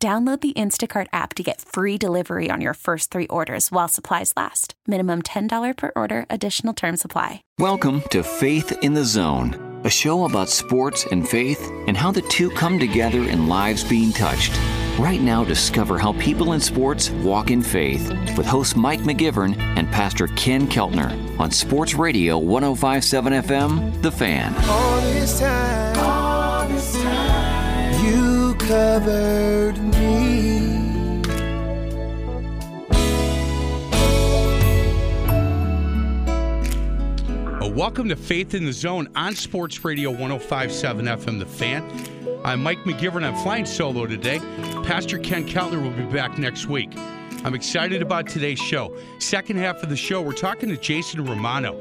Download the Instacart app to get free delivery on your first three orders while supplies last. Minimum $10 per order, additional term supply. Welcome to Faith in the Zone, a show about sports and faith and how the two come together in lives being touched. Right now, discover how people in sports walk in faith with host Mike McGivern and Pastor Ken Keltner on Sports Radio 1057 FM, The Fan. Covered me. Welcome to Faith in the Zone on Sports Radio 1057 FM The Fan. I'm Mike McGivern. I'm flying solo today. Pastor Ken Keltner will be back next week. I'm excited about today's show. Second half of the show, we're talking to Jason Romano.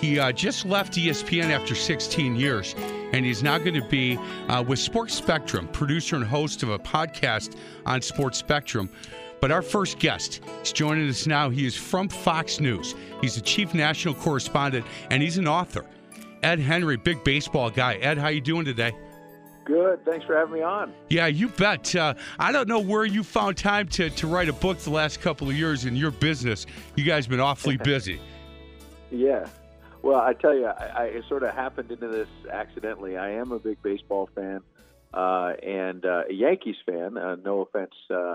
He uh, just left ESPN after 16 years, and he's now going to be uh, with Sports Spectrum, producer and host of a podcast on Sports Spectrum. But our first guest is joining us now. He is from Fox News. He's the chief national correspondent, and he's an author. Ed Henry, big baseball guy. Ed, how you doing today? Good. Thanks for having me on. Yeah, you bet. Uh, I don't know where you found time to, to write a book the last couple of years in your business. You guys have been awfully busy. Yeah. Well, I tell you, I, I sort of happened into this accidentally. I am a big baseball fan uh, and uh, a Yankees fan. Uh, no offense uh,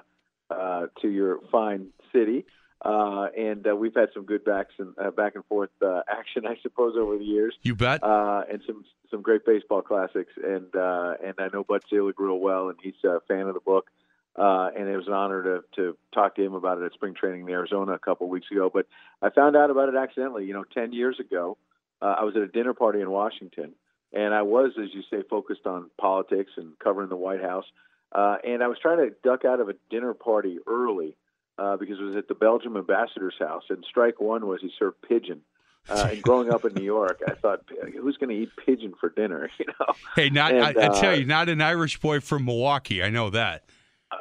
uh, to your fine city. Uh, and uh, we've had some good backs and uh, back and forth uh, action, I suppose, over the years. You bet. Uh, and some some great baseball classics. And uh, and I know Bud Selig real well, and he's a fan of the book. Uh, and it was an honor to to talk to him about it at spring training in Arizona a couple of weeks ago. But I found out about it accidentally. You know, ten years ago, uh, I was at a dinner party in Washington, and I was, as you say, focused on politics and covering the White House. Uh, and I was trying to duck out of a dinner party early uh, because it was at the Belgium ambassador's house, and strike one was he served pigeon. Uh, and growing up in New York, I thought, who's going to eat pigeon for dinner? You know. Hey, not And, I, I tell uh, you, not an Irish boy from Milwaukee. I know that.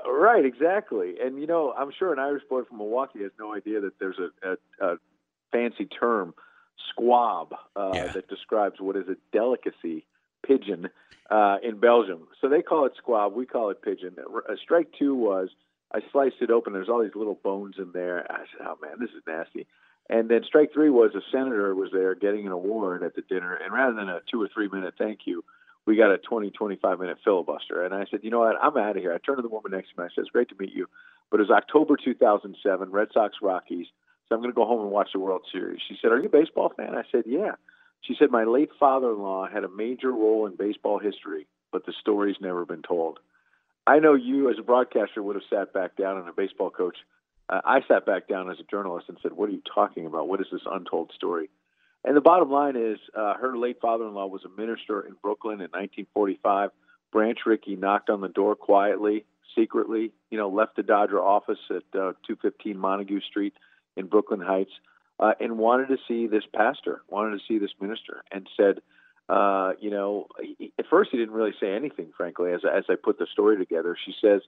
Right, exactly. And you know, I'm sure an Irish boy from Milwaukee has no idea that there's a, a, a fancy term, squab, uh, Yeah. that describes what is a delicacy, pigeon, uh, in Belgium. So they call it squab. We call it pigeon. Uh, strike two was I sliced it open. There's all these little bones in there. I said, "Oh man, this is nasty." And then strike three was a senator was there getting an award at the dinner, and rather than a two or three minute thank you, we got a 20, 25 minute filibuster. And I said, you know what, I'm out of here. I turned to the woman next to me. I said, it's great to meet you, but it was October 2007, Red Sox Rockies. So I'm going to go home and watch the World Series. She said, are you a baseball fan? I said, yeah. She said, my late father-in-law had a major role in baseball history, but the story's never been told. I know you, as a broadcaster, would have sat back down and a baseball coach. Uh, I sat back down as a journalist and said, "What are you talking about? What is this untold story?" And the bottom line is, uh, her late father-in-law was a minister in Brooklyn in 1945. Branch Rickey knocked on the door quietly, secretly. You know, left the Dodger office at uh, 215 Montague Street in Brooklyn Heights, uh, and wanted to see this pastor, wanted to see this minister, and said, uh, you know, he, at first he didn't really say anything, frankly. As as I put the story together, she says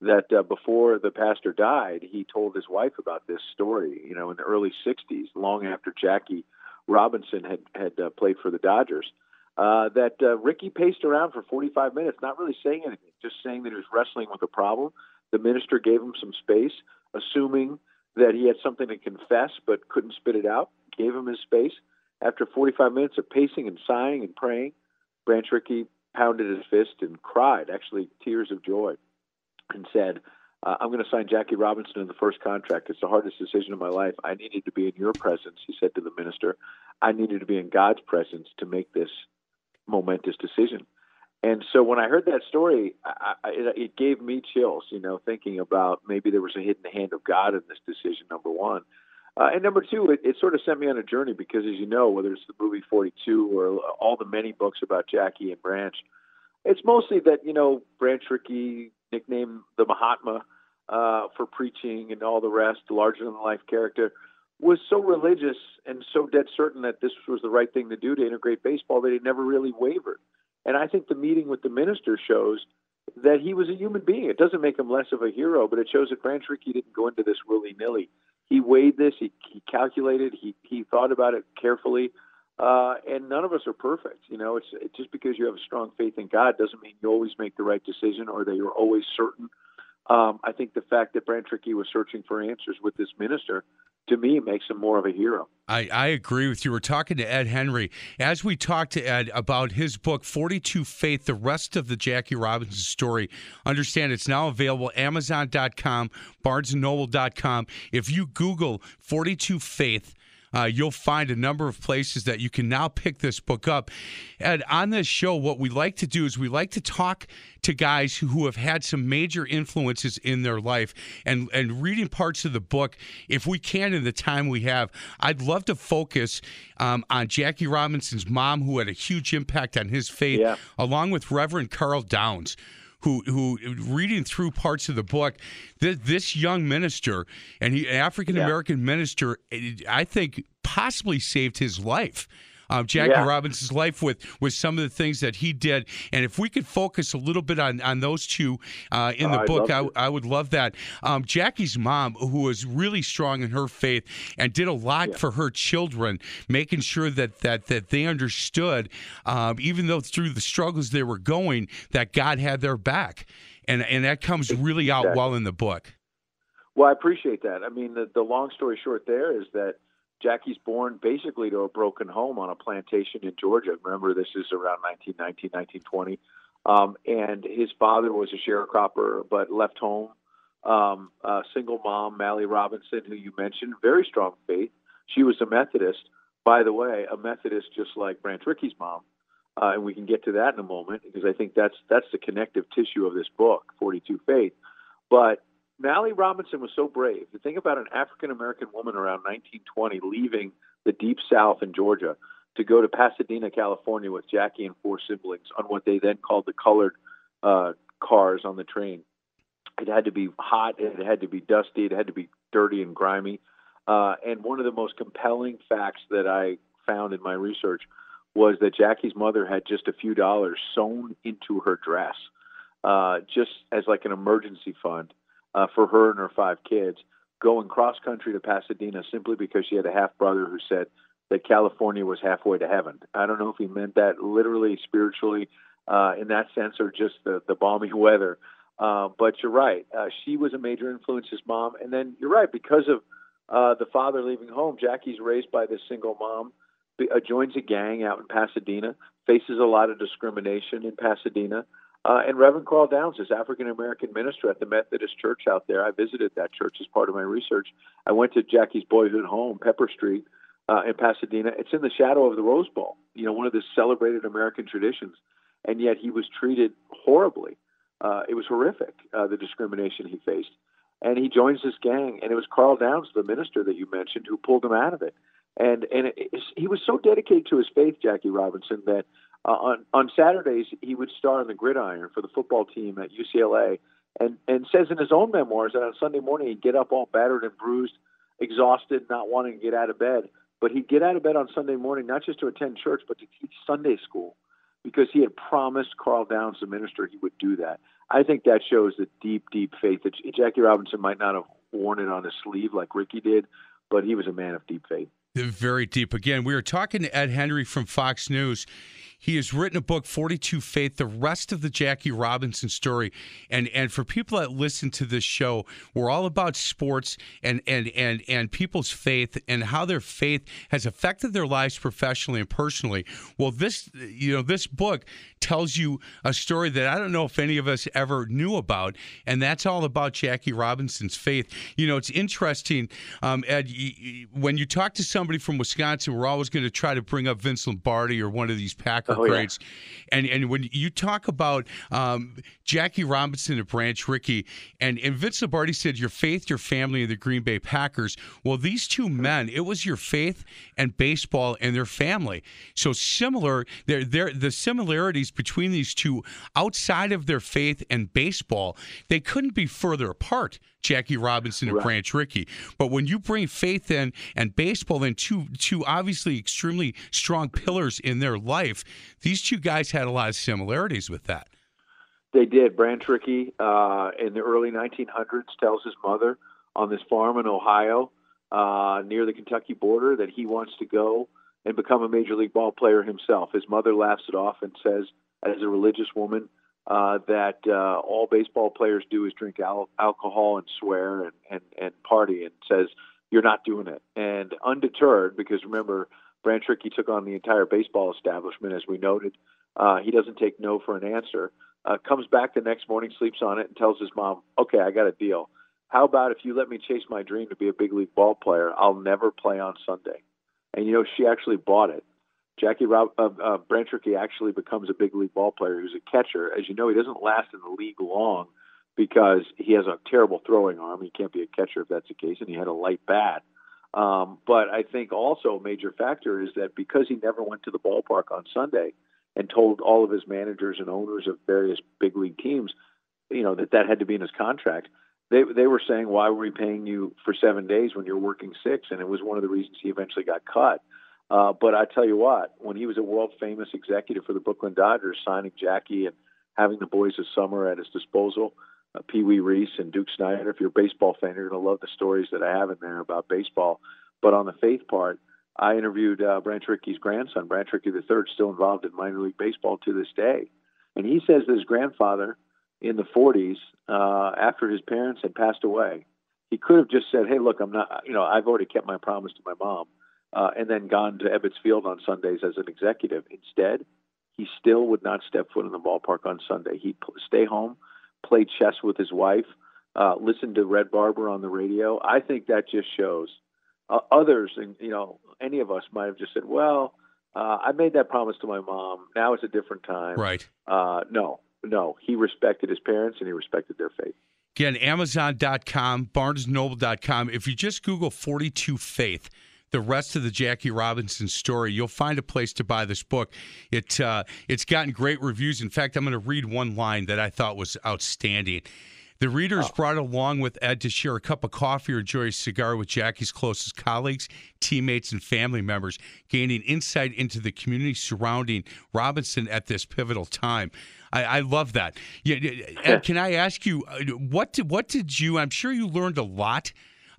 that uh, before the pastor died, he told his wife about this story. You know, in the early '60s, long after Jackie Robinson had had uh, played for the Dodgers, uh, that uh, Rickey paced around for 45 minutes, not really saying anything, just saying that he was wrestling with a problem. The minister gave him some space, assuming that he had something to confess but couldn't spit it out. Gave him his space. After 45 minutes of pacing and sighing and praying, Branch Rickey pounded his fist and cried, actually tears of joy, and said, uh, I'm going to sign Jackie Robinson in the first contract. It's the hardest decision of my life. I needed to be in your presence, he said to the minister. I needed to be in God's presence to make this momentous decision. And so when I heard that story, I, I, it, gave me chills, you know, thinking about maybe there was a hidden hand of God in this decision, number one. Uh, and number two, it, it sort of sent me on a journey because, as you know, whether it's the movie 42 or all the many books about Jackie and Branch, it's mostly that, you know, Branch Rickey, nicknamed the Mahatma, uh, for preaching and all the rest, larger than life character, was so religious and so dead certain that this was the right thing to do to integrate baseball that he never really wavered. And I think the meeting with the minister shows that he was a human being. It doesn't make him less of a hero, but it shows that Branch Rickey didn't go into this willy nilly. He weighed this, he, he calculated, he, he thought about it carefully. Uh, and none of us are perfect. You know, it's, it's just because you have a strong faith in God doesn't mean you always make the right decision or that you're always certain. Um, I think the fact that Rickey was searching for answers with this minister to me makes him more of a hero. I, I agree with you. We're talking to Ed Henry. As we talked to Ed about his book, 42 Faith, the rest of the Jackie Robinson story, understand it's now available Amazon.com, BarnesandNoble.com. If you Google 42 Faith, uh, you'll find a number of places that you can now pick this book up. And on this show, what we like to do is we like to talk to guys who have had some major influences in their life and, and reading parts of the book, if we can in the time we have. I'd love to focus um, on Jackie Robinson's mom, who had a huge impact on his faith, yeah. along with Reverend Karl Downs who who reading through parts of the book, this, this young minister and he African American yeah. minister, eh, I think possibly saved his life um, Jackie yeah. Robinson's life with with some of the things that he did. And if we could focus a little bit on on those two uh, in the oh, book, I, I, would love that. Um, Jackie's mom, who was really strong in her faith and did a lot yeah. for her children, making sure that that that they understood, um, even though through the struggles they were going, that God had their back, and and that comes really out well in the book. Well, I appreciate that. I mean, the, the long story short there is that Jackie's born basically to a broken home on a plantation in Georgia. Remember, this is around 1919, 1920. Um, and his father was a sharecropper, but left home. Um, single mom, Mallie Robinson, who you mentioned, very strong faith. She was a Methodist. By the way, a Methodist just like Branch Rickey's mom. Uh, and we can get to that in a moment because I think that's that's the connective tissue of this book, 42 Faith. But Mallie Robinson was so brave. To think about an African American woman around 1920 leaving the deep South in Georgia to go to Pasadena, California with Jackie and four siblings on what they then called the colored uh, cars on the train. It had to be hot, it had to be dusty, it had to be dirty and grimy. Uh, and one of the most compelling facts that I found in my research was that Jackie's mother had just a few dollars sewn into her dress, uh, just as like an emergency fund uh, for her and her five kids, going cross country to Pasadena simply because she had a half brother who said that California was halfway to heaven. I don't know if he meant that literally, spiritually, uh, in that sense, or just the, the balmy weather. Uh, but you're right. Uh, she was a major influence, his mom. And then you're right, because of uh, the father leaving home, Jackie's raised by this single mom, uh, joins a gang out in Pasadena, faces a lot of discrimination in Pasadena. Uh, and Reverend Karl Downs is African American minister at the Methodist Church out there. I visited that church as part of my research. I went to Jackie's boyhood home, Pepper Street, uh, in Pasadena. It's in the shadow of the Rose Bowl, you know, one of the celebrated American traditions, and yet he was treated horribly. Uh, it was horrific, uh, the discrimination he faced. And he joins this gang, and it was Karl Downs, the minister that you mentioned, who pulled him out of it. And and it, he was so dedicated to his faith, Jackie Robinson, that uh, on on Saturdays he would star on the gridiron for the football team at UCLA, and and says in his own memoirs that on Sunday morning he'd get up all battered and bruised, exhausted, not wanting to get out of bed, but he'd get out of bed on Sunday morning not just to attend church but to teach Sunday school, because he had promised Karl Downs, the minister, he would do that. I think that shows the deep, deep faith that Jackie Robinson might not have worn it on his sleeve like Rickey did, but he was a man of deep faith. Very deep. Again, we are talking to Ed Henry from Fox News. He has written a book, 42 Faith, the rest of the Jackie Robinson story. And and for people that listen to this show, we're all about sports and and and and people's faith and how their faith has affected their lives professionally and personally. Well, this you know, this book tells you a story that I don't know if any of us ever knew about, and that's all about Jackie Robinson's faith. You know, it's interesting, um, Ed, when you talk to somebody from Wisconsin, we're always going to try to bring up Vince Lombardi or one of these Packer oh, greats. Yeah. And and when you talk about um, Jackie Robinson and Branch Rickey, and, and Vince Lombardi said, your faith, your family, and the Green Bay Packers. Well, these two men, it was your faith and baseball and their family. So similar, they're, they're, the similarities similarities between these two outside of their faith and baseball. They couldn't be further apart, Jackie Robinson and Right. Branch Rickey. But when you bring faith in and baseball, then two two obviously extremely strong pillars in their life, these two guys had a lot of similarities with that. They did. Branch Rickey uh, in the early 1900s tells his mother on this farm in Ohio uh, near the Kentucky border that he wants to go and become a major league ball player himself. His mother laughs it off and says, as a religious woman, uh, that uh, all baseball players do is drink al- alcohol and swear and, and, and party, and says, You're not doing it. And undeterred, because remember, Branch Rickey took on the entire baseball establishment, as we noted. Uh, he doesn't take no for an answer. Uh, comes back the next morning, sleeps on it, and tells his mom, "Okay, I got a deal. How about if you let me chase my dream to be a big league ball player? I'll never play on Sunday." And you know, she actually bought it. Jackie Rob, uh, uh, Branch actually becomes a big league ball player. He's a catcher. As you know, he doesn't last in the league long because he has a terrible throwing arm. He can't be a catcher if that's the case, and he had a light bat. Um, but I think also a major factor is that because he never went to the ballpark on Sunday and told all of his managers and owners of various big league teams, you know, that that had to be in his contract. They they were saying, why were we paying you for seven days when you're working six? And it was one of the reasons he eventually got cut. Uh, but I tell you what, when he was a world famous executive for the Brooklyn Dodgers, signing Jackie and having the boys of summer at his disposal, uh, Pee Wee Reese and Duke Snider. If you're a baseball fan, you're going to love the stories that I have in there about baseball. But on the faith part, I interviewed uh, Branch Rickey's grandson, Branch Rickey III, still involved in minor league baseball to this day. And he says that his grandfather in the 40s, uh, after his parents had passed away, he could have just said, "Hey, look, I'm not. You know, I've already kept my promise to my mom," uh, and then gone to Ebbets Field on Sundays as an executive. Instead, he still would not step foot in the ballpark on Sunday. He'd stay home, play chess with his wife, uh, listen to Red Barber on the radio. I think that just shows. Uh, others, and you know, any of us might have just said, "Well, uh, I made that promise to my mom. Now it's a different time." Right. Uh, no, no. He respected his parents and he respected their faith. Again, Amazon.com, BarnesNoble.com. If you just Google 42 Faith, the rest of the Jackie Robinson story, you'll find a place to buy this book. It uh, it's gotten great reviews. In fact, I'm going to read one line that I thought was outstanding. The readers is brought along with Ed to share a cup of coffee or enjoy a cigar with Jackie's closest colleagues, teammates, and family members, gaining insight into the community surrounding Robinson at this pivotal time. I, I love that. Yeah, yeah, can I ask you uh, what did, what did you? I'm sure you learned a lot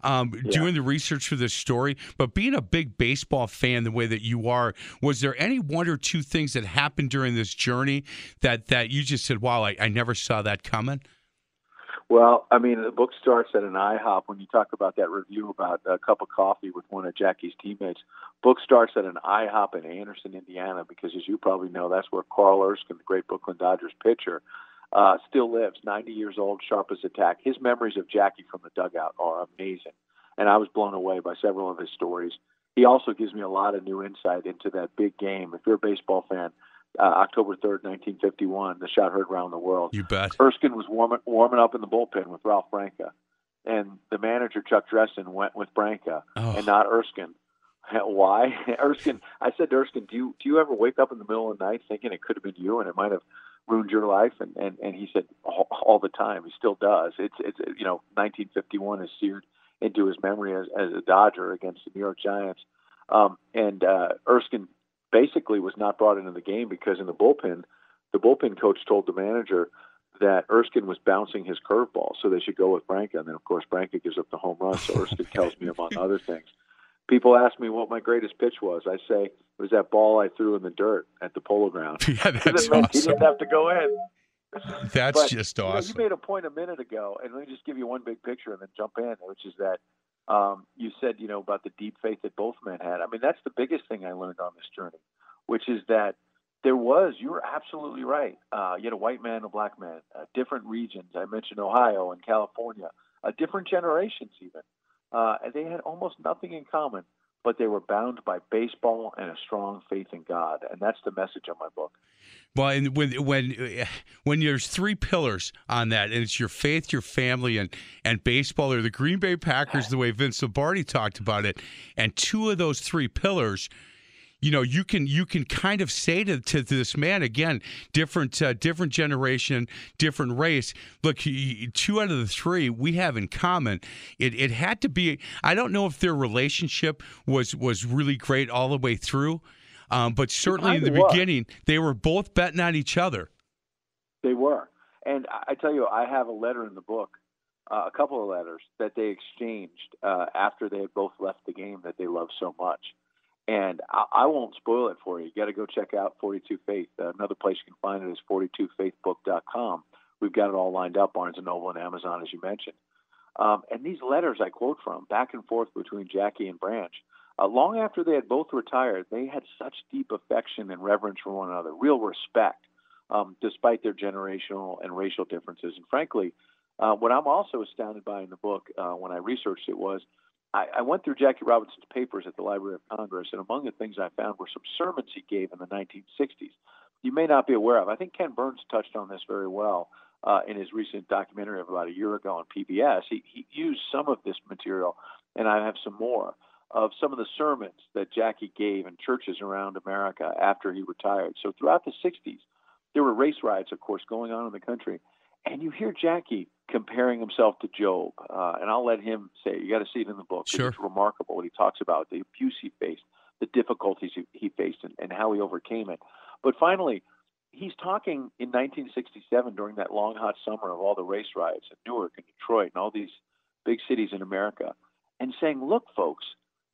um, doing the research for this story. But being a big baseball fan the way that you are, was there any one or two things that happened during this journey that that you just said, "Wow, I, I never saw that coming"? Well, I mean, the book starts at an IHOP. When you talk about that review about a cup of coffee with one of Jackie's teammates, book starts at an IHOP in Anderson, Indiana, because as you probably know, that's where Carl Erskine, the great Brooklyn Dodgers pitcher, uh, still lives. 90 years old, sharp as a tack. His memories of Jackie from the dugout are amazing, and I was blown away by several of his stories. He also gives me a lot of new insight into that big game. If you're a baseball fan, uh, October 3rd, 1951, the shot heard around the world. You bet. Erskine was warming warming up in the bullpen with Ralph Branca, and the manager Chuck Dressen went with Branca Oh. and not Erskine. Why? Erskine. I said to Erskine, "Do you do you ever wake up in the middle of the night thinking it could have been you and it might have ruined your life?" And and, and he said all, all the time. He still does. It's it's you know 1951 is seared into his memory as, as a Dodger against the New York Giants. Um, and uh, Erskine basically was not brought into the game because in the bullpen, the bullpen coach told the manager that Erskine was bouncing his curveball, so they should go with Branca. And then, of course, Branca gives up the home run, so Erskine tells me, among other things. People ask me what my greatest pitch was. I say it was that ball I threw in the dirt at the polo ground. Yeah, that's meant he didn't have to go in. That's But, just you know, awesome. you made a point a minute ago, and let me just give you one big picture and then jump in, which is that um, you said, you know, about the deep faith that both men had. I mean, that's the biggest thing I learned on this journey, which is that there was, you were absolutely right. Uh, you had a white man, and a black man, uh, different regions. I mentioned Ohio and California, uh, different generations even. Uh, and they had almost nothing in common, but they were bound by baseball and a strong faith in God. And that's the message of my book. Well, and when when when there's three pillars on that, and it's your faith, your family, and and baseball, or the Green Bay Packers, the way Vince Lombardi talked about it, and two of those three pillars, you know you can you can kind of say to, to this man again different uh, different generation different race look he, two out of the three we have in common it, it had to be i don't know if their relationship was was really great all the way through um, but certainly in the was. beginning they were both betting on each other They were. And I I tell you, I have a letter in the book, uh, a couple of letters that they exchanged uh, after they had both left the game that they loved so much. And I, I won't spoil it for you. You got to go check out 42 Faith. Uh, another place you can find it is 42faithbook.com. We've got it all lined up, Barnes and Noble and Amazon, as you mentioned. Um, and these letters I quote from, back and forth between Jackie and Branch, uh, long after they had both retired, they had such deep affection and reverence for one another, real respect, um, despite their generational and racial differences. And frankly, uh, what I'm also astounded by in the book uh, when I researched it was I, I went through Jackie Robinson's papers at the Library of Congress, and among the things I found were some sermons he gave in the 1960s. You may not be aware of. I think Ken Burns touched on this very well uh, in his recent documentary of about a year ago on PBS. He, he used some of this material, and I have some more of some of the sermons that Jackie gave in churches around America after he retired. So throughout the 60s, there were race riots, of course, going on in the country. And you hear Jackie comparing himself to Job. Uh, and I'll let him say it. You got to see it in the book. Sure. It's remarkable what he talks about, the abuse he faced, the difficulties he, he faced, and, and how he overcame it. But finally, he's talking in 1967 during that long, hot summer of all the race riots in Newark and Detroit and all these big cities in America and saying, look, folks,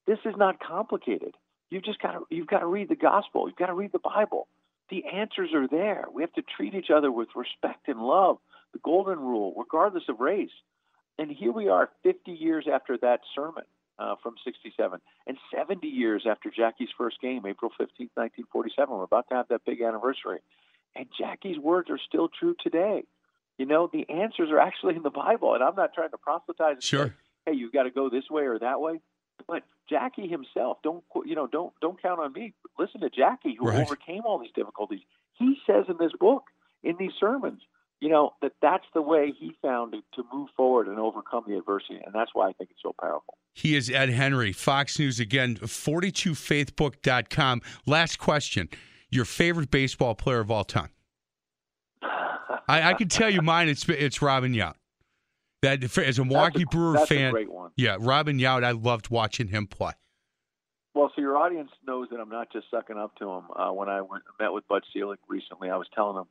this is not complicated. You've just got to, you've got to read the gospel. You've got to read the Bible. The answers are there. We have to treat each other with respect and love, the golden rule, regardless of race. And here we are 50 years after that sermon uh, from 67 and 70 years after Jackie's first game, April 15, 1947. We're about to have that big anniversary. And Jackie's words are still true today. You know, the answers are actually in the Bible. And I'm not trying to proselytize and say, Sure. hey, you've got to go this way or that way. But Jackie himself, don't you know, don't don't count on me. Listen to Jackie, who Right. overcame all these difficulties. He says in this book, in these sermons, you know, that that's the way he found to, to move forward and overcome the adversity, and that's why I think it's so powerful. He is Ed Henry, Fox News again, 42faithbook.com. Last question. Your favorite baseball player of all time? I, I can tell you mine. It's it's Robin Yount. That as a Milwaukee a, Brewer fan, a great one. yeah, Robin Yount. I loved watching him play. Well, so your audience knows that I'm not just sucking up to him. Uh, when I went, met with Bud Selig recently, I was telling him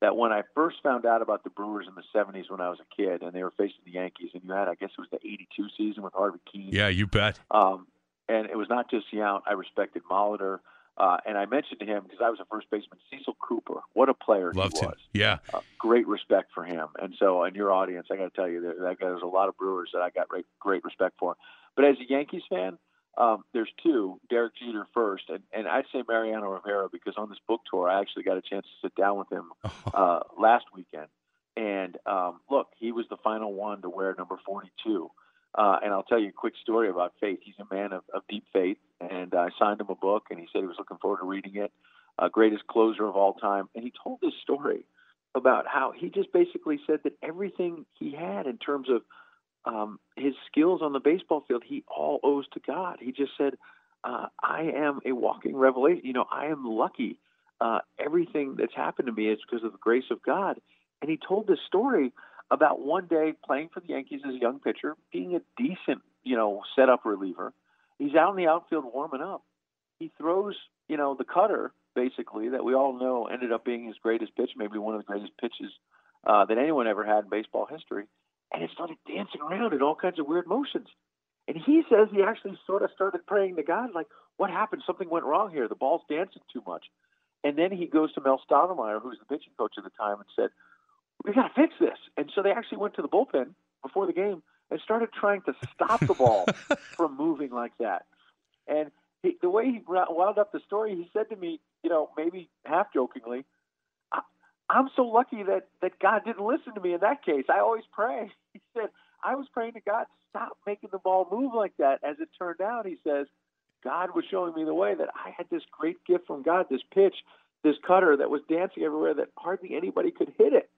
that when I first found out about the Brewers in the 70s when I was a kid and they were facing the Yankees, and you had, I guess it was the 82 season with Harvey Kuenn. Yeah, you bet. Um, and it was not just Yount. I respected Molitor. Uh, and I mentioned to him, because I was a first baseman, Cecil Cooper. What a player Loved he him. was. Yeah, Uh, great respect for him. And so, in your audience, I got to tell you, that, that there's a lot of Brewers that I got great, great respect for. But as a Yankees fan, um, there's two. Derek Jeter first, and, and I'd say Mariano Rivera because on this book tour, I actually got a chance to sit down with him uh, last weekend. And um, look, he was the final one to wear number 42. Uh, and I'll tell you a quick story about faith. He's a man of, of deep faith, and I signed him a book, and he said he was looking forward to reading it. Uh, greatest closer of all time, and he told this story about how he just basically said that everything he had in terms of um, his skills on the baseball field, he all owes to God. He just said, uh, "I am a walking revelation. You know, I am lucky. Uh, everything that's happened to me is because of the grace of God." And he told this story about one day playing for the Yankees as a young pitcher, being a decent, you know, setup reliever. He's out in the outfield warming up. He throws, you know, the cutter basically that we all know ended up being his greatest pitch, maybe one of the greatest pitches uh, that anyone ever had in baseball history. And it started dancing around in all kinds of weird motions. And he says he actually sort of started praying to God, like, what happened? Something went wrong here. The ball's dancing too much. And then he goes to Mel Stottlemyre, who's the pitching coach at the time, and said, we got to fix this. And so they actually went to the bullpen before the game and started trying to stop the ball from moving like that. And he, the way he wound up the story, he said to me, you know, maybe half jokingly, I'm so lucky that, that God didn't listen to me in that case. I always pray. He said, I was praying to God, stop making the ball move like that. As it turned out, he says, God was showing me the way that I had this great gift from God, this pitch, this cutter that was dancing everywhere that hardly anybody could hit it.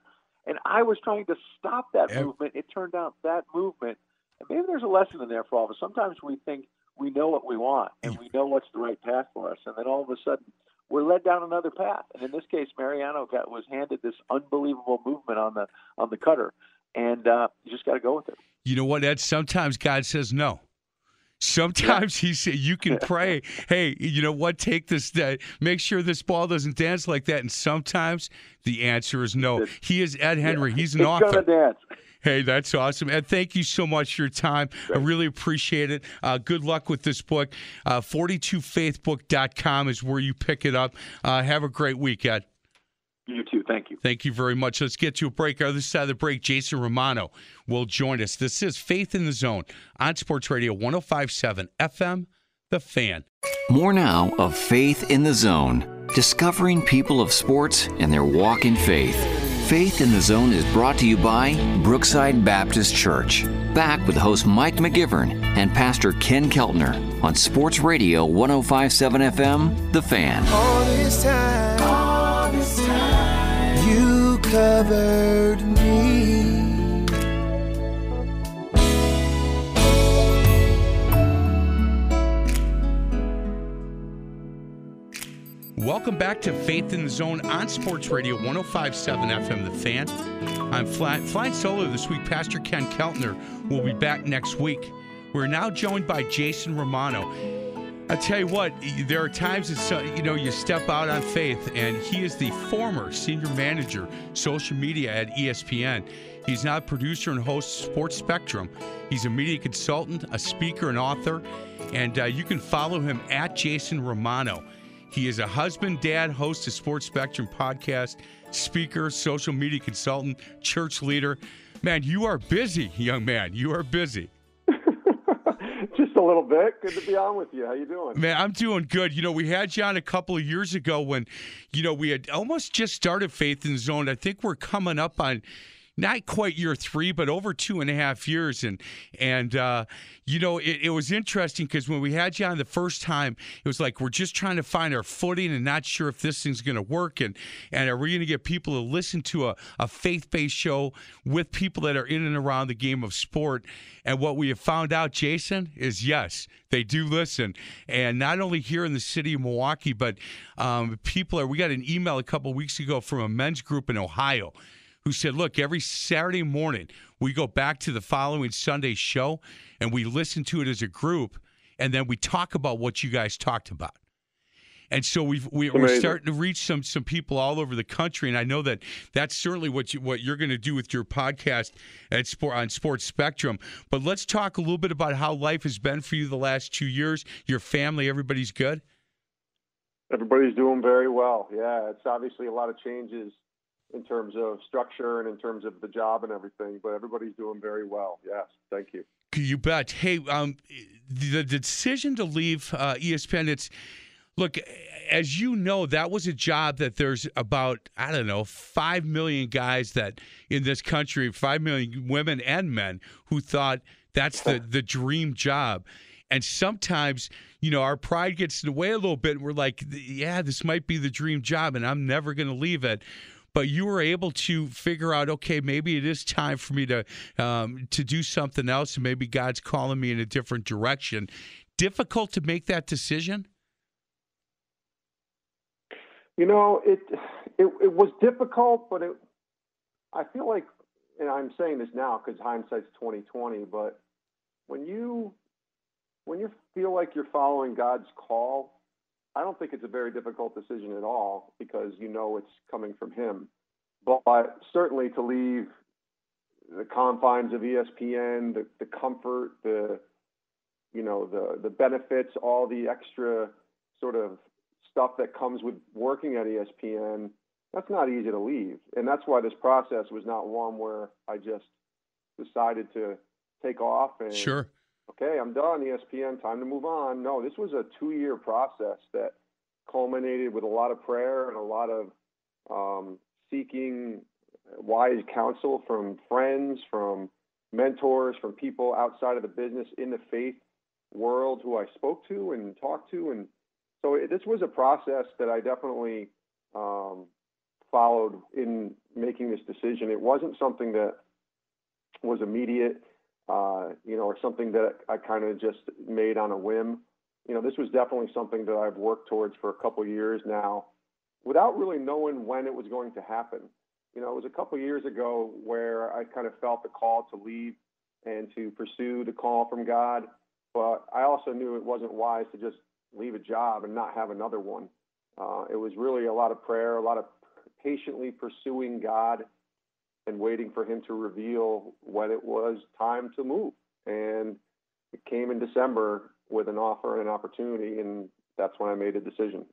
And I was trying to stop that Yep. movement. It turned out that movement, and maybe there's a lesson in there for all of us. Sometimes we think we know what we want and we know what's the right path for us. And then all of a sudden, we're led down another path. And in this case, Mariano got was handed this unbelievable movement on the on the cutter, and uh, you just got to go with it. You know what, Ed? Sometimes God says no. Sometimes he said you can pray, hey, you know what? Take this, uh, make sure this ball doesn't dance like that. And sometimes the answer is no. He is Ed Henry. Yeah. He's an it's author. Gonna dance. Hey, that's awesome. And thank you so much for your time. I really appreciate it. Uh, good luck with this book. Uh, 42faithbook.com is where you pick it up. Uh, have a great week, Ed. You too. Thank you. Thank you very much. Let's get to a break. Our other side of the break, Jason Romano will join us. This is Faith in the Zone on Sports Radio 1057 FM, The Fan. More now of Faith in the Zone, discovering people of sports and their walk in faith. Faith in the Zone is brought to you by Brookside Baptist Church. Back with host Mike McGivern and Pastor Ken Keltner on Sports Radio 1057 FM, The Fan. All this time, all this time, you covered me. Welcome back to Faith in the Zone on Sports Radio 1057 FM, The Fan. I'm fly, flying solo this week. Pastor Ken Keltner will be back next week. We're now joined by Jason Romano. I tell you what, there are times that so- you know you step out on faith, and he is the former senior manager social media at ESPN. He's now a producer and host of Sports Spectrum. He's a media consultant, a speaker, and author, and uh, you can follow him at Jason Romano. He is a husband, dad, host of Sports Spectrum podcast, speaker, social media consultant, church leader. Man, you are busy, young man. You are busy. Just a little bit. Good to be on with you. How you doing? Man, I'm doing good. You know, we had you on a couple of years ago when, you know, we had almost just started Faith in the Zone. I think we're coming up on not quite year three, but over two and a half years. And and uh, you know, it, it was interesting because when we had you on the first time, it was like we're just trying to find our footing and not sure if this thing's going to work. And and are we going to get people to listen to a, a faith based show with people that are in and around the game of sport? And what we have found out, Jason, is yes, they do listen. And not only here in the city of Milwaukee, but um, people are. We got an email a couple weeks ago from a men's group in Ohio who said, Look, every Saturday morning we go back to the following Sunday show and we listen to it as a group and then we talk about what you guys talked about. And so we've, we, we're starting to reach some some people all over the country, and I know that that's certainly what you what you're going to do with your podcast at sport on Sports Spectrum. But let's talk a little bit about how life has been for you the last two years. Your family, everybody's good. Everybody's doing very well. Yeah, it's obviously a lot of changes in terms of structure and in terms of the job and everything, but everybody's doing very well. Yes, thank you. You bet. Hey, um, the, decision to leave uh, ESPN, it's look, as you know, that was a job that there's about, I don't know, 5 million guys that in this country, 5 million women and men who thought that's the, the dream job. And sometimes, you know, our pride gets in the way a little bit. And we're like, yeah, this might be the dream job, and I'm never going to leave it but you were able to figure out, okay, maybe it is time for me to um, to do something else, and maybe God's calling me in a different direction. Difficult to make that decision. You know, it it, it was difficult, but it I feel like, and I'm saying this now because hindsight's 2020, but when you when you feel like you're following God's call, I don't think it's a very difficult decision at all because you know it's coming from Him. But certainly to leave the confines of ESPN, the, the comfort, the you know the the benefits, all the extra sort of stuff that comes with working at ESPN, that's not easy to leave. And that's why this process was not one where I just decided to take off and Sure. Okay, I'm done, ESPN, time to move on. No, this was a two year process that culminated with a lot of prayer and a lot of um, seeking wise counsel from friends, from mentors, from people outside of the business in the faith world who I spoke to and talked to. And so it, this was a process that I definitely um, followed in making this decision. It wasn't something that was immediate. Uh, you know, or something that I kind of just made on a whim. You know, this was definitely something that I've worked towards for a couple years now, without really knowing when it was going to happen. You know, it was a couple years ago where I kind of felt the call to leave and to pursue the call from God, but I also knew it wasn't wise to just leave a job and not have another one. Uh, it was really a lot of prayer, a lot of patiently pursuing God and waiting for him to reveal when it was time to move. And it came in December with an offer and an opportunity, and that's when I made a decision.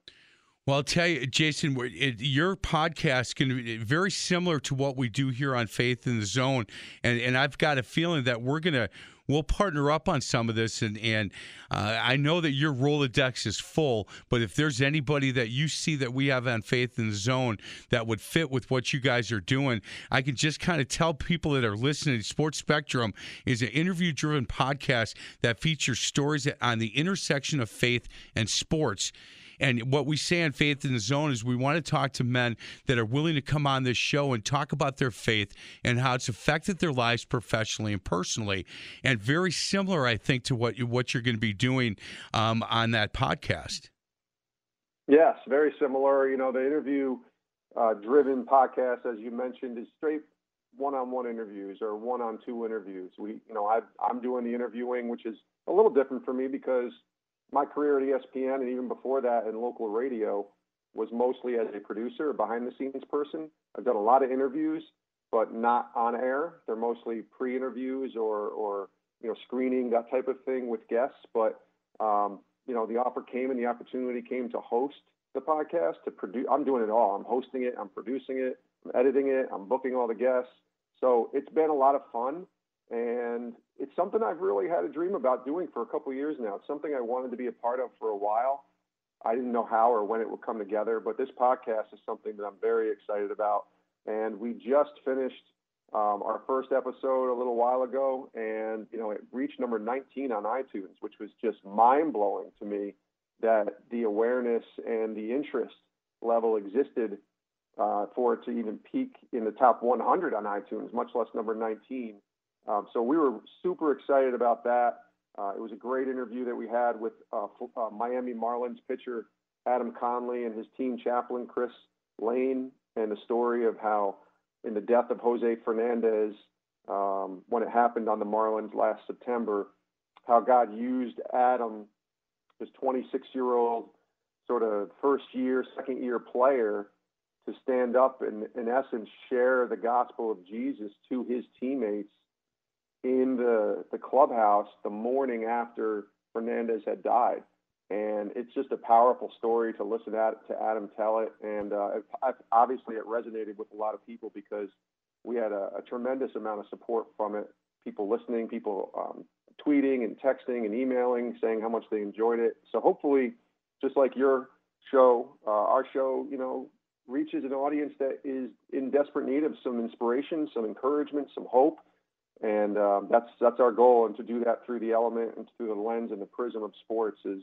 Well, I'll tell you, Jason, your podcast can be very similar to what we do here on Faith in the Zone, and and I've got a feeling that we're gonna we'll partner up on some of this. And and uh, I know that your Rolodex is full, but if there's anybody that you see that we have on Faith in the Zone that would fit with what you guys are doing, I can just kind of tell people that are listening. Sports Spectrum is an interview-driven podcast that features stories on the intersection of faith and sports. And what we say on Faith in the Zone is we want to talk to men that are willing to come on this show and talk about their faith and how it's affected their lives professionally and personally. And very similar, I think, to what, what you're going to be doing um, on that podcast. Yes, very similar. You know, the interview uh, driven podcast, as you mentioned, is straight one-on-one interviews or one-on-two interviews. We, you know, I, I'm doing the interviewing, which is a little different for me because my career at ESPN and even before that in local radio was mostly as a producer, a behind the scenes person. I've done a lot of interviews, but not on air. They're mostly pre interviews or, or, you know, screening, that type of thing with guests. But, um, you know, the offer came and the opportunity came to host the podcast, to produce. I'm doing it all. I'm hosting it, I'm producing it, I'm editing it, I'm booking all the guests. So it's been a lot of fun. And it's something I've really had a dream about doing for a couple years now. It's something I wanted to be a part of for a while. I didn't know how or when it would come together, but this podcast is something that I'm very excited about. And we just finished um, our first episode a little while ago, and you know it reached number 19 on iTunes, which was just mind blowing to me that the awareness and the interest level existed uh, for it to even peak in the top 100 on iTunes, much less number 19. Um, so we were super excited about that. Uh, it was a great interview that we had with uh, uh, Miami Marlins pitcher Adam Conley and his team chaplain Chris Lane, and the story of how, in the death of Jose Fernandez, um, when it happened on the Marlins last September, how God used Adam, this 26 year old sort of first year, second year player, to stand up and, in essence, share the gospel of Jesus to his teammates in the, the clubhouse the morning after Fernandez had died. And it's just a powerful story to listen at, to Adam tell it. And uh, obviously, it resonated with a lot of people because we had a, a tremendous amount of support from it. People listening, people um, tweeting and texting and emailing, saying how much they enjoyed it. So hopefully, just like your show, uh, our show, you know, reaches an audience that is in desperate need of some inspiration, some encouragement, some hope and um, that's that's our goal. And to do that through the element and through the lens and the prism of sports is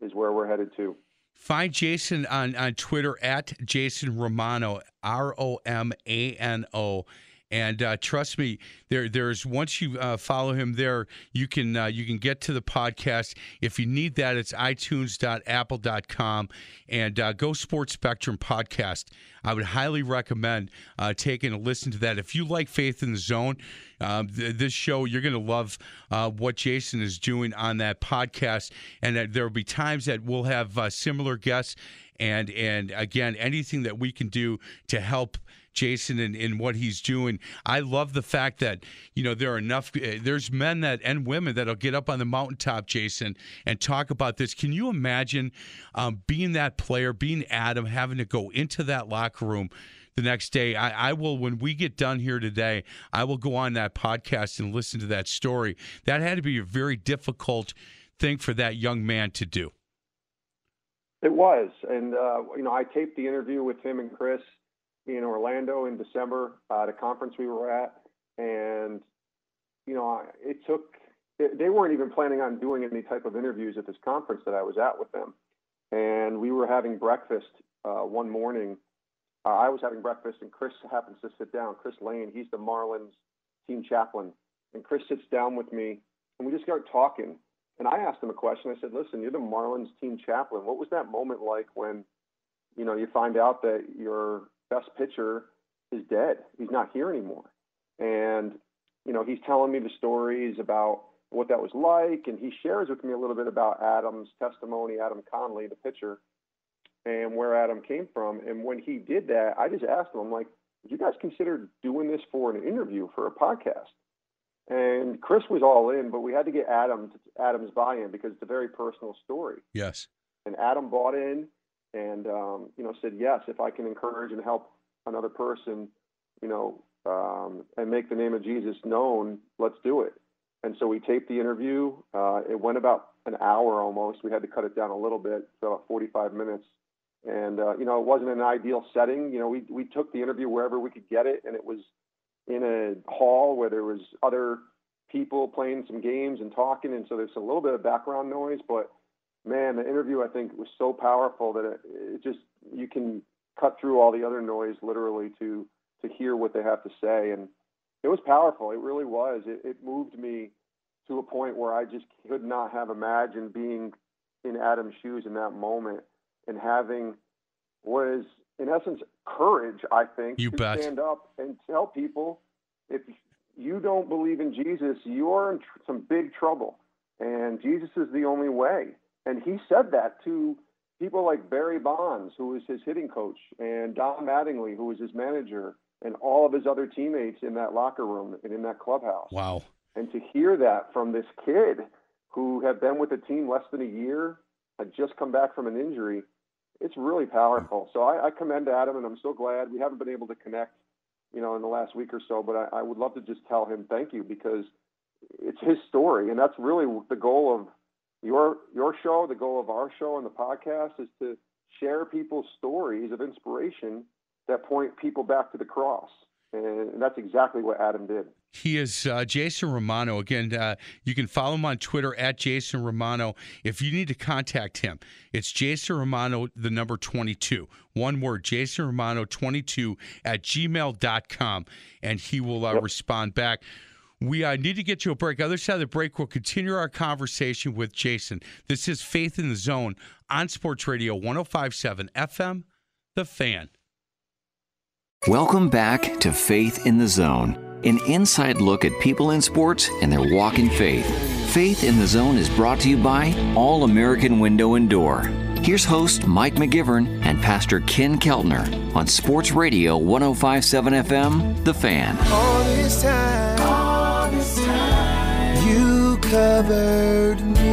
is where we're headed to. Find Jason on, on Twitter at Jason Romano, R O M A N O. And uh, trust me, there there's once you uh, follow him there, you can uh, you can get to the podcast. If you need that, it's iTunes.apple.com and uh, Go Sports Spectrum podcast. I would highly recommend uh, taking a listen to that. If you like Faith in the Zone, uh, th- this show, you're going to love what Jason is doing on that podcast. And there will be times that we'll have similar guests. And and again, anything that we can do to help Jason and, what he's doing. I love the fact that you know there are enough. Uh, there's men that and women that'll get up on the mountaintop, Jason, and talk about this. Can you imagine um, being that player, being Adam, having to go into that locker room? the next day. I, I, will, when we get done here today, I will go on that podcast and listen to that story. That had to be a very difficult thing for that young man to do. It was. And, uh, you know, I taped the interview with him and Chris in Orlando in December at a conference we were at, and you know it took. They weren't even planning on doing any type of interviews at this conference that I was at with them, and we were having breakfast uh, one morning. Uh, I was having breakfast, and Chris happens to sit down. Chris Lane, he's the Marlins team chaplain, and Chris sits down with me, and we just start talking. And I asked him a question. I said, "Listen, you're the Marlins team chaplain. What was that moment like when, you know, you find out that your best pitcher is dead? He's not here anymore." And you know, he's telling me the stories about what that was like, and he shares with me a little bit about Adam's testimony, Adam Conley, the pitcher, and where Adam came from. And when he did that, I just asked him, I'm like, you guys consider doing this for an interview for a podcast?" And Chris was all in, but we had to get Adam to, Adam's buy-in because it's a very personal story. Yes. And Adam bought in, and um, you know said yes if I can encourage and help another person, you know, um, and make the name of Jesus known, let's do it. And so we taped the interview. Uh, it went about an hour almost. We had to cut it down a little bit, so about 45 minutes. And uh, you know, it wasn't an ideal setting. You know, we we took the interview wherever we could get it, and it was in a hall where there was other people playing some games and talking, and so there's a little bit of background noise. But man, the interview I think was so powerful that it, it just you can cut through all the other noise literally to to hear what they have to say, and it was powerful. It really was. It, it moved me to a point where I just could not have imagined being in Adam's shoes in that moment and having was in essence courage. I think You to bet. stand up and tell people if you don't believe in Jesus, you're in tr- some big trouble, and Jesus is the only way. And he said that to people like Barry Bonds, who was his hitting coach, and Don Mattingly, who was his manager, and all of his other teammates in that locker room and in that clubhouse. Wow. And to hear that from this kid who had been with the team less than a year, had just come back from an injury, it's really powerful. So I, I commend Adam, and I'm so glad we haven't been able to connect, you know, in the last week or so. But I, I would love to just tell him thank you because it's his story, and that's really the goal of your your show. The goal of our show and the podcast is to share people's stories of inspiration that point people back to the cross, and that's exactly what Adam did. He is uh, Jason Romano. Again, uh, you can follow him on Twitter at Jason Romano. If you need to contact him, it's Jason Romano, the number 22. One word, Jason Romano 22 at gmail.com, and he will uh, respond back. We uh, need to get to a break. Other side of the break, we'll continue our conversation with Jason. This is Faith in the Zone on Sports Radio 1057 FM, The Fan. Welcome back to Faith in the Zone, an inside look at people in sports and their walk in faith. Faith in the Zone is brought to you by All American Window and Door. Here's host Mike McGivern and Pastor Ken Keltner on Sports Radio 1057 FM, The Fan. Covered me.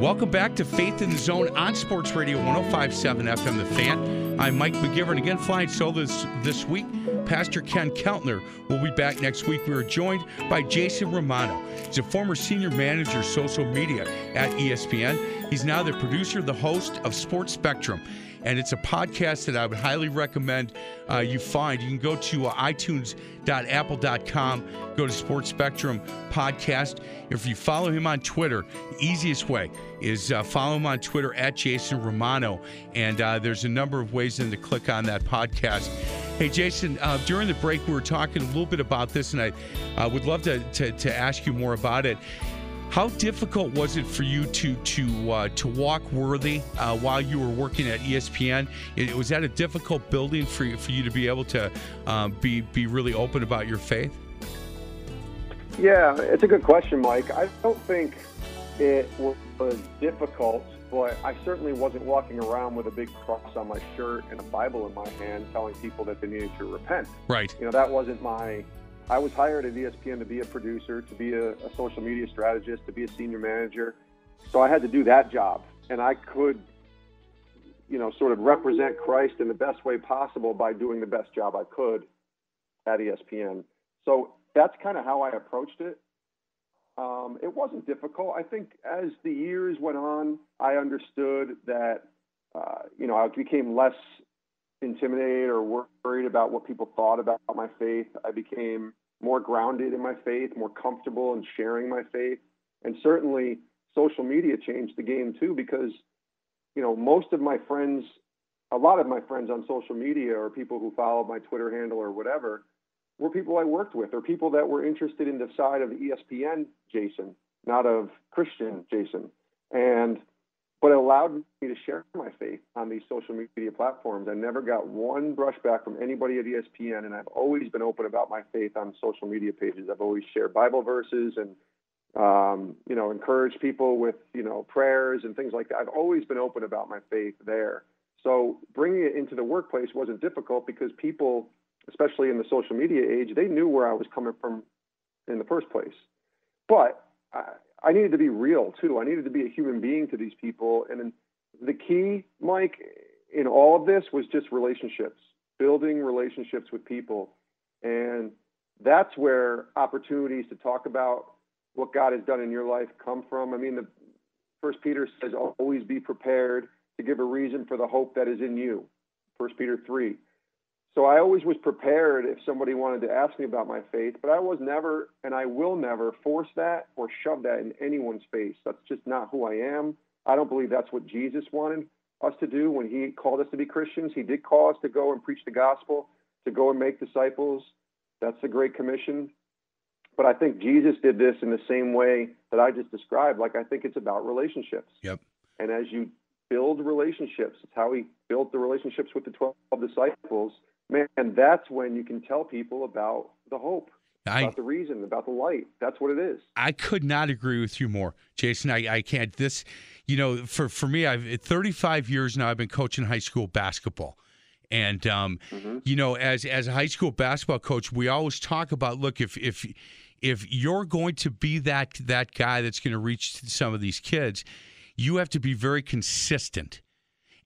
Welcome back to Faith in the Zone on Sports Radio 1057 FM The Fan. I'm Mike McGivern. Again, flying solo this, this week. Pastor Ken Keltner will be back next week. We are joined by Jason Romano. He's a former senior manager social media at ESPN. He's now the producer, the host of Sports Spectrum. And it's a podcast that I would highly recommend uh, you find. You can go to uh, itunes.apple.com, go to Sports Spectrum podcast. If you follow him on Twitter, easiest way is uh, follow him on Twitter at Jason Romano. And uh, there's a number of ways then to click on that podcast. Hey, Jason, uh, during the break, we were talking a little bit about this, and I would love to, to, to ask you more about it. How difficult was it for you to to uh, to walk worthy uh, while you were working at ESPN? It, was that a difficult building for you, for you to be able to um, be be really open about your faith? Yeah, it's a good question, Mike. I don't think it was difficult, but I certainly wasn't walking around with a big cross on my shirt and a Bible in my hand telling people that they needed to repent. Right. You know, that wasn't my. I was hired at ESPN to be a producer, to be a, a social media strategist, to be a senior manager. So I had to do that job, and I could, you know, sort of represent Christ in the best way possible by doing the best job I could at ESPN. So that's kind of how I approached it. Um, it wasn't difficult. I think as the years went on, I understood that, uh, you know, I became less intimidated or worried about what people thought about my faith. I became more grounded in my faith, more comfortable in sharing my faith. And certainly social media changed the game too, because you know, most of my friends, a lot of my friends on social media or people who follow my Twitter handle or whatever were people I worked with or people that were interested in the side of ESPN Jason, not of Christian Jason. And but it allowed me to share my faith on these social media platforms. I never got one brushback from anybody at ESPN, and I've always been open about my faith on social media pages. I've always shared Bible verses and um, you know encouraged people with you know prayers and things like that. I've always been open about my faith there. So bringing it into the workplace wasn't difficult because people, especially in the social media age, they knew where I was coming from in the first place. But I, I needed to be real too. I needed to be a human being to these people. And the key, Mike, in all of this was just relationships, building relationships with people. And that's where opportunities to talk about what God has done in your life come from. I mean, the First Peter says, always be prepared to give a reason for the hope that is in you. First Peter 3. So I always was prepared if somebody wanted to ask me about my faith, but I was never, and I will never force that or shove that in anyone's face. That's just not who I am. I don't believe that's what Jesus wanted us to do when he called us to be Christians. He did call us to go and preach the gospel, to go and make disciples. That's the Great Commission. But I think Jesus did this in the same way that I just described. Like, I think it's about relationships. Yep. And as you build relationships, it's how he built the relationships with the 12 disciples man, that's when you can tell people about the hope, I, about the reason, about the light. That's what it is. I could not agree with you more, Jason. I, I can't. This, you know, for for me, I've 35 years now. I've been coaching high school basketball. And um, mm-hmm. you know, as as a high school basketball coach, we always talk about look if if if you're going to be that that guy that's going to reach some of these kids, you have to be very consistent.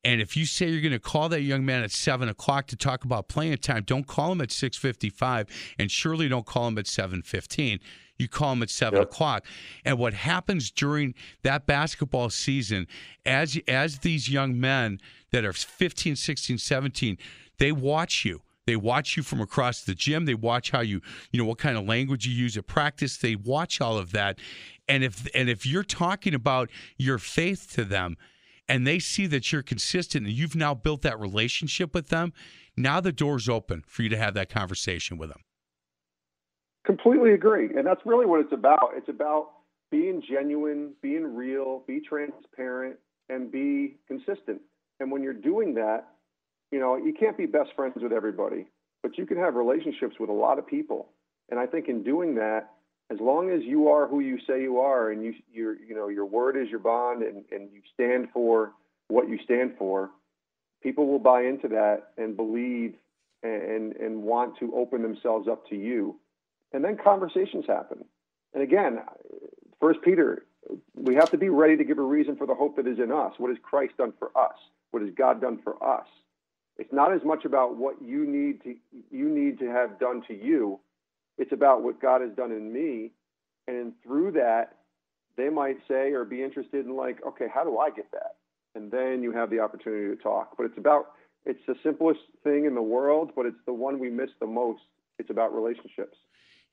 And if you say you're going to call that young man at seven o'clock to talk about playing time, don't call him at six fifty-five, and surely don't call him at seven fifteen. You call him at seven yep. o'clock. And what happens during that basketball season, as as these young men that are 15, 16, 17, they watch you. They watch you from across the gym. They watch how you, you know, what kind of language you use at practice. They watch all of that. And if and if you're talking about your faith to them, and they see that you're consistent and you've now built that relationship with them, now the door's open for you to have that conversation with them. Completely agree. And that's really what it's about. It's about being genuine, being real, be transparent, and be consistent. And when you're doing that, you know, you can't be best friends with everybody, but you can have relationships with a lot of people. And I think in doing that, as long as you are who you say you are and you your you know your word is your bond and, and you stand for what you stand for, people will buy into that and believe and and want to open themselves up to you. And then conversations happen. And again, first Peter, we have to be ready to give a reason for the hope that is in us. What has Christ done for us? What has God done for us? It's not as much about what you need to you need to have done to you it's about what God has done in me. And through that, they might say or be interested in, like, okay, how do I get that? And then you have the opportunity to talk. But it's about, it's the simplest thing in the world, but it's the one we miss the most. It's about relationships.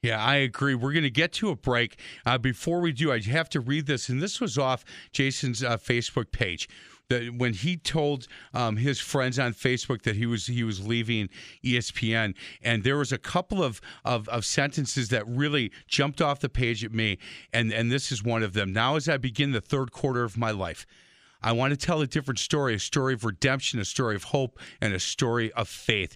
Yeah, I agree. We're going to get to a break. Uh, before we do, I have to read this, and this was off Jason's uh, Facebook page that when he told um, his friends on Facebook that he was he was leaving ESPN, and there was a couple of, of, of sentences that really jumped off the page at me, and and this is one of them. Now, as I begin the third quarter of my life. I want to tell a different story, a story of redemption, a story of hope, and a story of faith.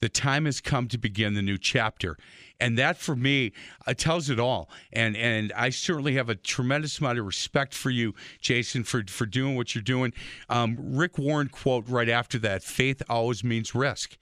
The time has come to begin the new chapter and that for me uh, tells it all. And and I certainly have a tremendous amount of respect for you, Jason, for for doing what you're doing. Um, Rick Warren quote right after that: "Faith always means risk."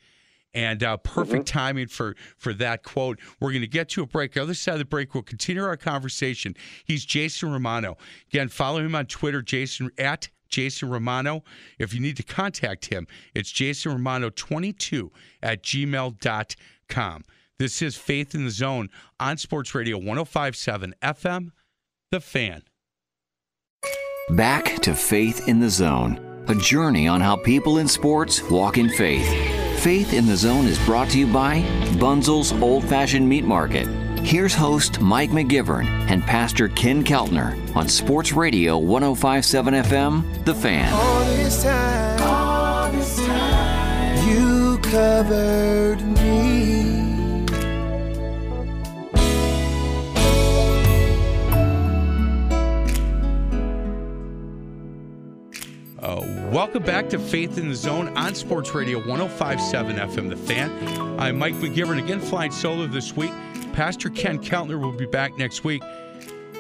And uh, perfect mm-hmm. timing for for that quote. We're going to get to a break. The other side of the break, we'll continue our conversation. He's Jason Romano. Again, follow him on Twitter, Jason at Jason Romano. If you need to contact him, it's Jason Romano22 at gmail.com. This is Faith in the Zone on Sports Radio 1057 FM, The Fan. Back to Faith in the Zone, a journey on how people in sports walk in faith. Faith in the Zone is brought to you by Bunzel's Old Fashioned Meat Market. Here's host Mike McGivern and Pastor Ken Keltner on Sports Radio 1057 FM, The Fan. All this time, all this time, you covered me. Uh, welcome back to Faith in the Zone on Sports Radio 1057 FM The Fan. I'm Mike McGivern, again flying solo this week. Pastor Ken Keltner will be back next week.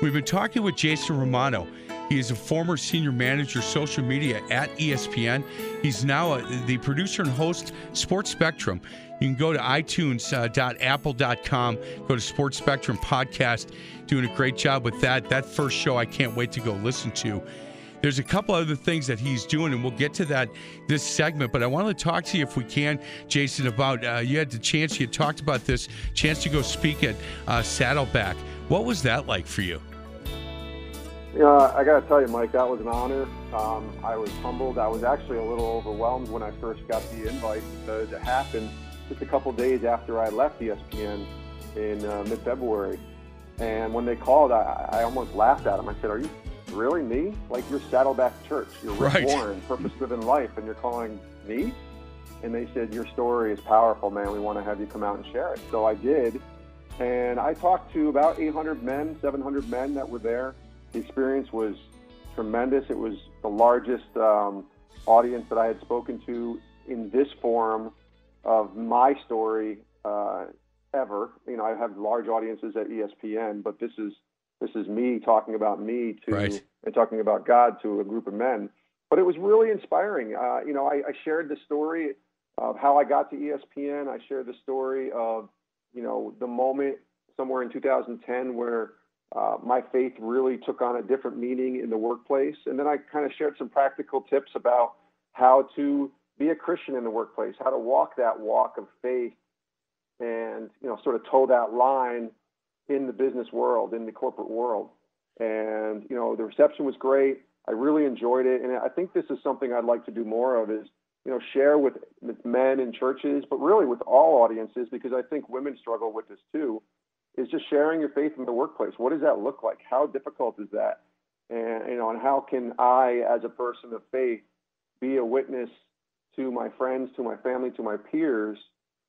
We've been talking with Jason Romano. He is a former senior manager social media at ESPN. He's now a, the producer and host Sports Spectrum. You can go to itunes.apple.com, uh, go to Sports Spectrum podcast, doing a great job with that. That first show I can't wait to go listen to. There's a couple other things that he's doing, and we'll get to that this segment. But I want to talk to you, if we can, Jason, about uh, you had the chance, you talked about this chance to go speak at uh, Saddleback. What was that like for you? Yeah, I got to tell you, Mike, that was an honor. Um, I was humbled. I was actually a little overwhelmed when I first got the invite because it happened just a couple days after I left ESPN in uh, mid-February. And when they called, I, I almost laughed at them. I said, "Are you really me? Like you're Saddleback Church, you're Rick Right. Warren, Purpose Driven Life, and you're calling me?" And they said, "Your story is powerful, man. We want to have you come out and share it." So I did, and I talked to about 800 men, 700 men that were there. The experience was tremendous. It was the largest um, audience that I had spoken to in this forum of my story uh, ever. You know, I have large audiences at ESPN, but this is this is me talking about me to Right. and talking about God to a group of men. But it was really inspiring. Uh, you know, I, I shared the story of how I got to ESPN. I shared the story of you know the moment somewhere in 2010 where uh, my faith really took on a different meaning in the workplace, and then I kind of shared some practical tips about how to be a Christian in the workplace, how to walk that walk of faith, and you know, sort of toe that line in the business world, in the corporate world. And you know, the reception was great. I really enjoyed it, and I think this is something I'd like to do more of. Is you know, share with, with men in churches, but really with all audiences, because I think women struggle with this too. Is just sharing your faith in the workplace. What does that look like? How difficult is that? And you know, and how can I, as a person of faith, be a witness to my friends, to my family, to my peers,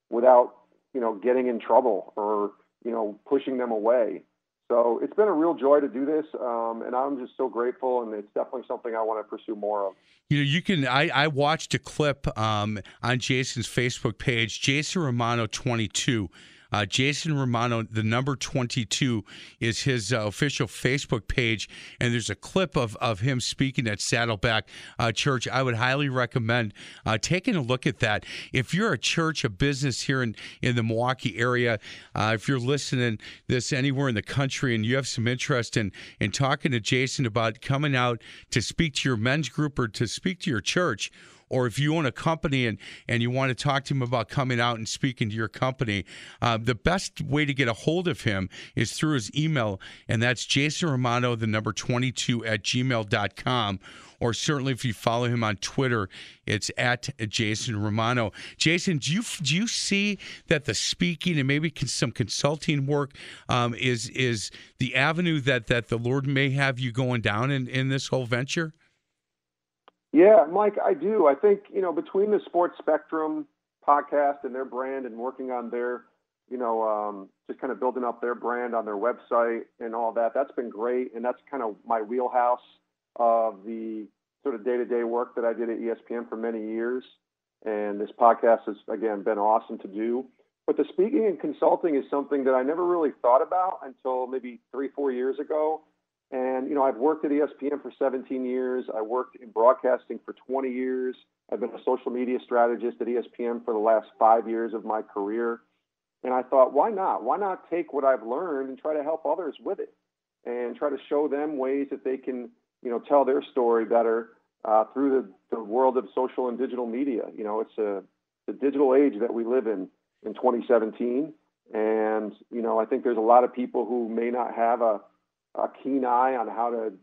without you know getting in trouble or you know pushing them away. So it's been a real joy to do this, um, and I'm just so grateful, and it's definitely something I want to pursue more of. You know, you can. I, I watched a clip um, on Jason's Facebook page, Jason Romano 22. Uh, Jason Romano, the number 22 is his uh, official Facebook page, and there's a clip of, of him speaking at Saddleback uh, Church. I would highly recommend uh, taking a look at that. If you're a church, a business here in, in the Milwaukee area, uh, if you're listening this anywhere in the country and you have some interest in, in talking to Jason about coming out to speak to your men's group or to speak to your church, or if you own a company and, and you want to talk to him about coming out and speaking to your company, uh, the best way to get a hold of him is through his email, and that's Jason Romano, the number 22 at gmail.com. Or certainly if you follow him on Twitter, it's at Jason Romano. Jason, do you do you see that the speaking and maybe some consulting work um, is is the avenue that, that the Lord may have you going down in, in this whole venture? Yeah, Mike, I do. I think, you know, between the Sports Spectrum podcast and their brand and working on their, you know, um, just kind of building up their brand on their website and all that, that's been great. And that's kind of my wheelhouse of the sort of day to day work that I did at ESPN for many years. And this podcast has, again, been awesome to do. But the speaking and consulting is something that I never really thought about until maybe three, four years ago. And, you know, I've worked at ESPN for 17 years. I worked in broadcasting for 20 years. I've been a social media strategist at ESPN for the last five years of my career. And I thought, why not? Why not take what I've learned and try to help others with it and try to show them ways that they can, you know, tell their story better uh, through the, the world of social and digital media. You know, it's a the digital age that we live in in 2017. And, you know, I think there's a lot of people who may not have a, a keen eye on how to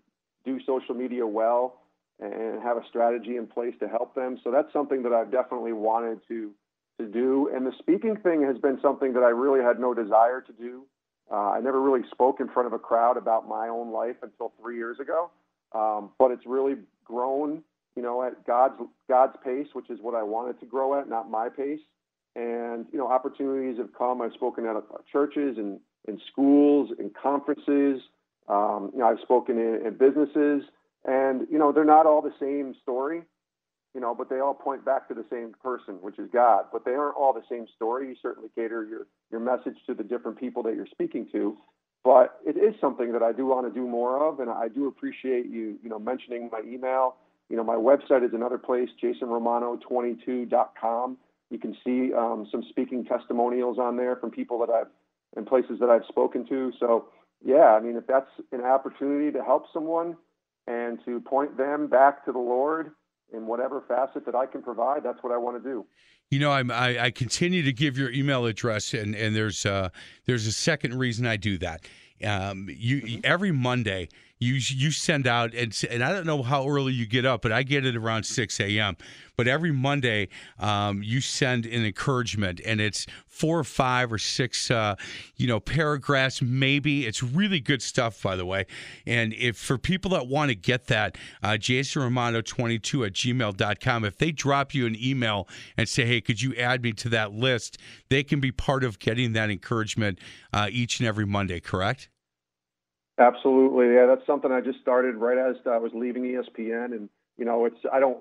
do social media well and have a strategy in place to help them. So that's something that I've definitely wanted to to do. And the speaking thing has been something that I really had no desire to do Uh, I never really spoke in front of a crowd about my own life until three years ago, um, but it's really grown, you know, at God's God's pace, which is what I wanted to grow at, not my pace. And you know, opportunities have come. I've spoken at churches and in schools, and conferences. Um, you know, I've spoken in, in businesses, and you know, they're not all the same story you know, but they all point back to the same person, which is God. But they aren't all the same story. You certainly cater your your message to the different people that you're speaking to. But it is something that I do want to do more of, and I do appreciate you, you know, mentioning my email. You know, my website is another place, jasonromano22.com. You can see um, some speaking testimonials on there from people that I've and places that I've spoken to. So, yeah, I mean, if that's an opportunity to help someone and to point them back to the Lord in whatever facet that I can provide, that's what I want to do. You know, I'm, I, I continue to give your email address, and and there's uh, there's a second reason I do that. Um, you mm-hmm. every Monday you you send out and and I don't know how early you get up, but I get it around six a.m. But every Monday um, you send an encouragement, and it's four or five or six uh, you know paragraphs maybe. It's really good stuff, by the way. And if for people that want to get that, uh, Jason Romano twenty two at gmail.com, if they drop you an email and say, hey, could you add me to that list? They can be part of getting that encouragement uh, each and every Monday. Correct? Absolutely, yeah. That's something I just started right as I was leaving ESPN, and you know, it's I don't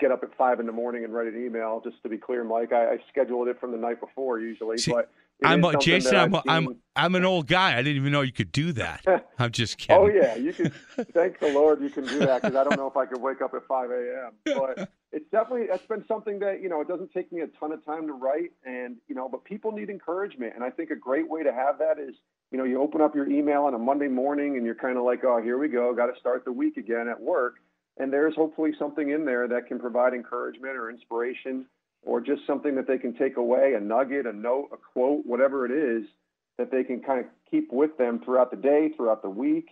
get up at five in the morning and write an email. Just to be clear, Mike, I, I scheduled it from the night before usually. But I'm a, Jason. I'm, I'm I'm an old guy. I didn't even know you could do that. I'm just oh, kidding. oh yeah, you can. thank the Lord you can do that because I don't know if I could wake up at 5 a.m. But it's definitely that's been something that you know it doesn't take me a ton of time to write, and you know, but people need encouragement, and I think a great way to have that is you know, you open up your email on a Monday morning and you're kind of like, oh, here we go, got to start the week again at work. And there's hopefully something in there that can provide encouragement or inspiration or just something that they can take away a nugget, a note, a quote, whatever it is that they can kind of keep with them throughout the day, throughout the week.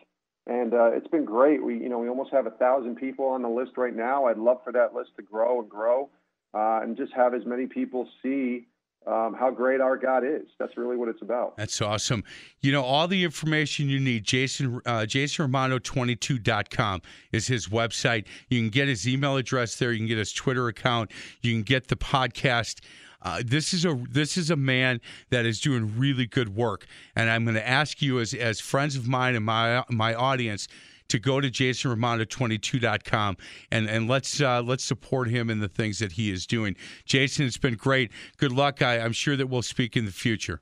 And uh, it's been great. We, you know, we almost have a thousand people on the list right now. I'd love for that list to grow and grow, uh, and just have as many people see um, how great our God is. That's really what it's about. That's awesome. You know, all the information you need, Jason, uh, JasonRomano22.com is his website. You can get his email address there. You can get his Twitter account. You can get the podcast. Uh, this is a this is a man that is doing really good work, and I'm going to ask you as as friends of mine and my my audience to go to jasonromano22.com and and let's uh, let's support him in the things that he is doing. Jason, it's been great. Good luck. I, I'm sure that we'll speak in the future.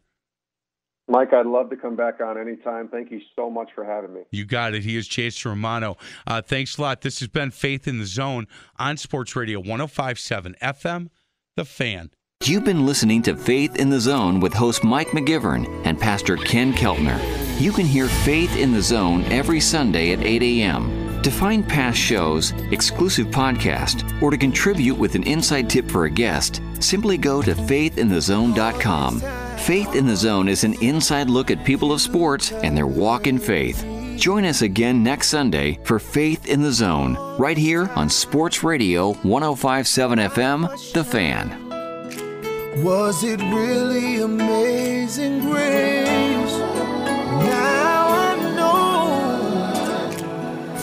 Mike, I'd love to come back on anytime. Thank you so much for having me. You got it. He is Jason Romano. Uh, thanks a lot. This has been Faith in the Zone on Sports Radio 1057 FM, The Fan. You've been listening to Faith in the Zone with host Mike McGivern and Pastor Ken Keltner. You can hear Faith in the Zone every Sunday at 8 a.m. To find past shows, exclusive podcast, or to contribute with an inside tip for a guest, simply go to faithinthezone.com. Faith in the Zone is an inside look at people of sports and their walk in faith. Join us again next Sunday for Faith in the Zone, right here on Sports Radio 1057 FM, The Fan. Was it really amazing grace?